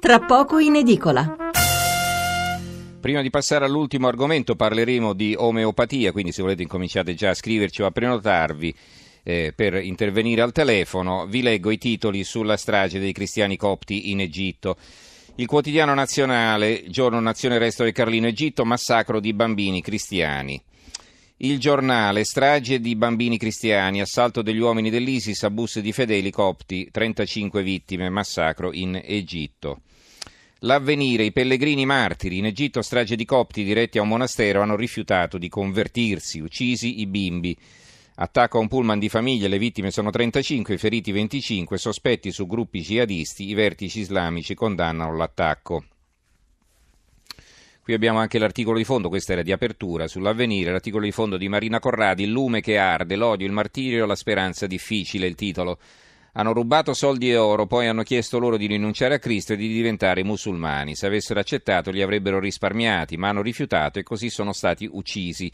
tra poco in edicola. Prima di passare all'ultimo argomento parleremo di omeopatia, quindi se volete incominciate già a scriverci o a prenotarvi eh, per intervenire al telefono. Vi leggo i titoli sulla strage dei cristiani copti in Egitto. Il quotidiano nazionale, giorno nazione resto del Carlino Egitto, massacro di bambini cristiani. Il giornale, strage di bambini cristiani, assalto degli uomini dell'ISIS, a bus di fedeli copti, 35 vittime, massacro in Egitto. L'avvenire, i pellegrini martiri, in Egitto strage di copti diretti a un monastero hanno rifiutato di convertirsi, uccisi i bimbi. Attacco a un pullman di famiglie, le vittime sono 35, i feriti 25, sospetti su gruppi jihadisti, i vertici islamici condannano l'attacco. Qui abbiamo anche l'articolo di fondo, questa era di apertura, sull'avvenire, l'articolo di fondo di Marina Corradi, il lume che arde, l'odio, il martirio, la speranza difficile, il titolo. Hanno rubato soldi e oro, poi hanno chiesto loro di rinunciare a Cristo e di diventare musulmani. Se avessero accettato li avrebbero risparmiati, ma hanno rifiutato e così sono stati uccisi.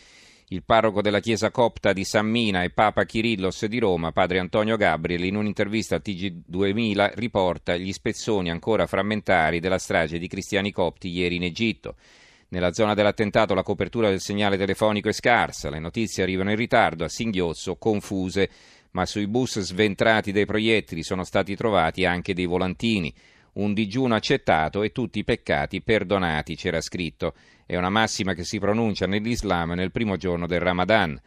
Il parroco della chiesa copta di San Mina e Papa Kirillos di Roma, padre Antonio Gabriel, in un'intervista a TG2000 riporta gli spezzoni ancora frammentari della strage di cristiani copti ieri in Egitto. Nella zona dell'attentato la copertura del segnale telefonico è scarsa, le notizie arrivano in ritardo, a singhiozzo, confuse, ma sui bus sventrati dai proiettili sono stati trovati anche dei volantini. Un digiuno accettato e tutti i peccati perdonati, c'era scritto. È una massima che si pronuncia nell'Islam nel primo giorno del Ramadan,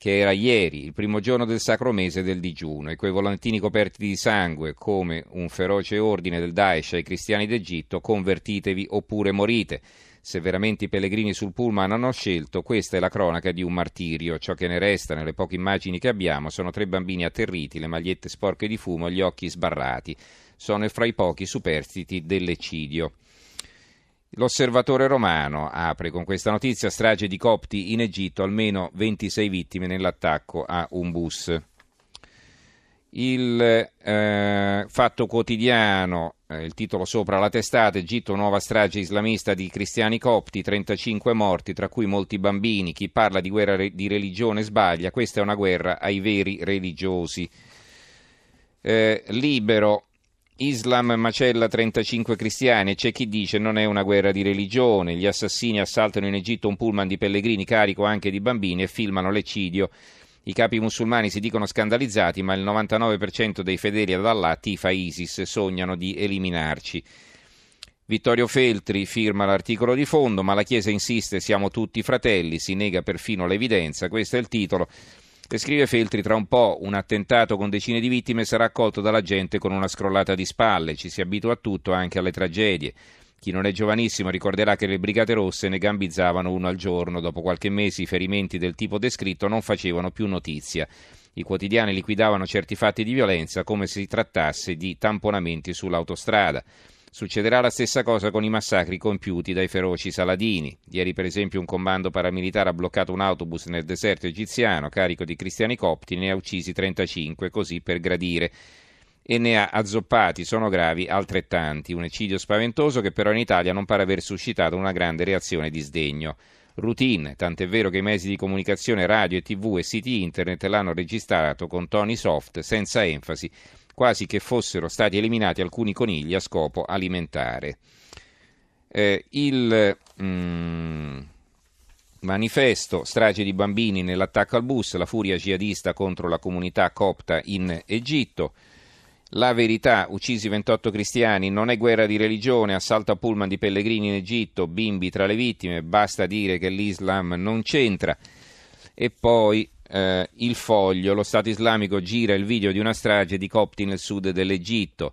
che era ieri, il primo giorno del sacro mese del digiuno, e quei volantini coperti di sangue, come un feroce ordine del Daesh ai cristiani d'Egitto, convertitevi oppure morite. Se veramente i pellegrini sul pullman hanno scelto, questa è la cronaca di un martirio. Ciò che ne resta nelle poche immagini che abbiamo sono tre bambini atterriti, le magliette sporche di fumo, gli occhi sbarrati. Sono fra i pochi superstiti dell'eccidio. L'osservatore romano apre con questa notizia strage di copti in Egitto, almeno 26 vittime nell'attacco a un bus. Il eh, Fatto Quotidiano, eh, il titolo sopra la testata, Egitto nuova strage islamista di cristiani copti, 35 morti, tra cui molti bambini. Chi parla di guerra re- di religione sbaglia, questa è una guerra ai veri religiosi. Eh, libero, Islam macella 35 cristiani e c'è chi dice non è una guerra di religione, gli assassini assaltano in Egitto un pullman di pellegrini carico anche di bambini e filmano l'eccidio. I capi musulmani si dicono scandalizzati, ma il 99% dei fedeli ad Allah tifa ISIS, sognano di eliminarci. Vittorio Feltri firma l'articolo di fondo, ma la Chiesa insiste, siamo tutti fratelli, si nega perfino l'evidenza, questo è il titolo. E scrive Feltri, tra un po' un attentato con decine di vittime sarà accolto dalla gente con una scrollata di spalle, ci si abitua a tutto, anche alle tragedie. Chi non è giovanissimo ricorderà che le Brigate Rosse ne gambizzavano uno al giorno. Dopo qualche mese i ferimenti del tipo descritto non facevano più notizia. I quotidiani liquidavano certi fatti di violenza come se si trattasse di tamponamenti sull'autostrada. Succederà la stessa cosa con i massacri compiuti dai feroci saladini. Ieri, per esempio, un comando paramilitare ha bloccato un autobus nel deserto egiziano carico di cristiani copti, ne ha uccisi 35, così per gradire e ne ha azzoppati, sono gravi, altrettanti. Un eccidio spaventoso che però in Italia non pare aver suscitato una grande reazione di sdegno. Routine, tant'è vero che i mezzi di comunicazione, radio e tv e siti internet l'hanno registrato con toni soft, senza enfasi, quasi che fossero stati eliminati alcuni conigli a scopo alimentare. Eh, il mm, manifesto strage di bambini nell'attacco al bus, la furia jihadista contro la comunità copta in Egitto. La verità, uccisi 28 cristiani, non è guerra di religione, assalto a pullman di pellegrini in Egitto, bimbi tra le vittime, basta dire che l'Islam non c'entra. E poi eh, il foglio, lo Stato islamico gira il video di una strage di copti nel sud dell'Egitto.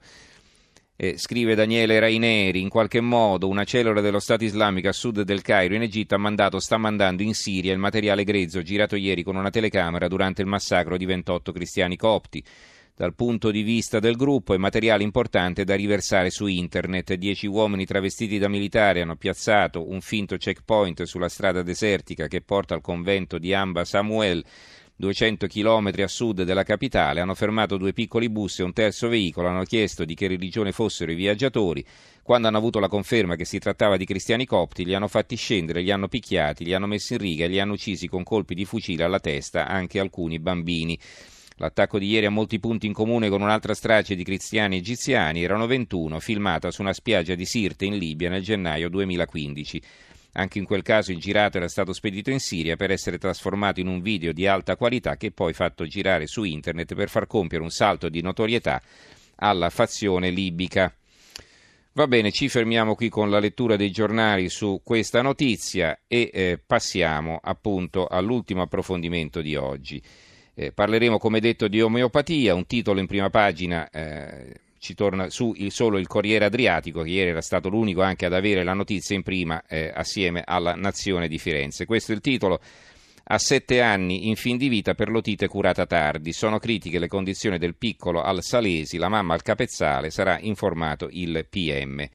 Eh, scrive Daniele Raineri, in qualche modo una cellula dello Stato islamico a sud del Cairo in Egitto mandato, sta mandando in Siria il materiale grezzo girato ieri con una telecamera durante il massacro di 28 cristiani copti. Dal punto di vista del gruppo è materiale importante da riversare su internet. Dieci uomini travestiti da militari hanno piazzato un finto checkpoint sulla strada desertica che porta al convento di Amba Samuel 200 km a sud della capitale, hanno fermato due piccoli bus e un terzo veicolo, hanno chiesto di che religione fossero i viaggiatori. Quando hanno avuto la conferma che si trattava di cristiani copti, li hanno fatti scendere, li hanno picchiati, li hanno messi in riga e li hanno uccisi con colpi di fucile alla testa anche alcuni bambini. L'attacco di ieri ha molti punti in comune con un'altra strage di cristiani egiziani, erano 21, filmata su una spiaggia di Sirte in Libia nel gennaio 2015. Anche in quel caso il girato era stato spedito in Siria per essere trasformato in un video di alta qualità che poi fatto girare su internet per far compiere un salto di notorietà alla fazione libica. Va bene, ci fermiamo qui con la lettura dei giornali su questa notizia e eh, passiamo appunto all'ultimo approfondimento di oggi. Eh, parleremo, come detto, di omeopatia, un titolo in prima pagina. Eh, ci torna su il, solo il Corriere Adriatico, che ieri era stato l'unico anche ad avere la notizia in prima eh, assieme alla Nazione di Firenze. Questo è il titolo. A sette anni in fin di vita per l'otite curata tardi. Sono critiche le condizioni del piccolo al Salesi, la mamma al Capezzale, sarà informato il PM.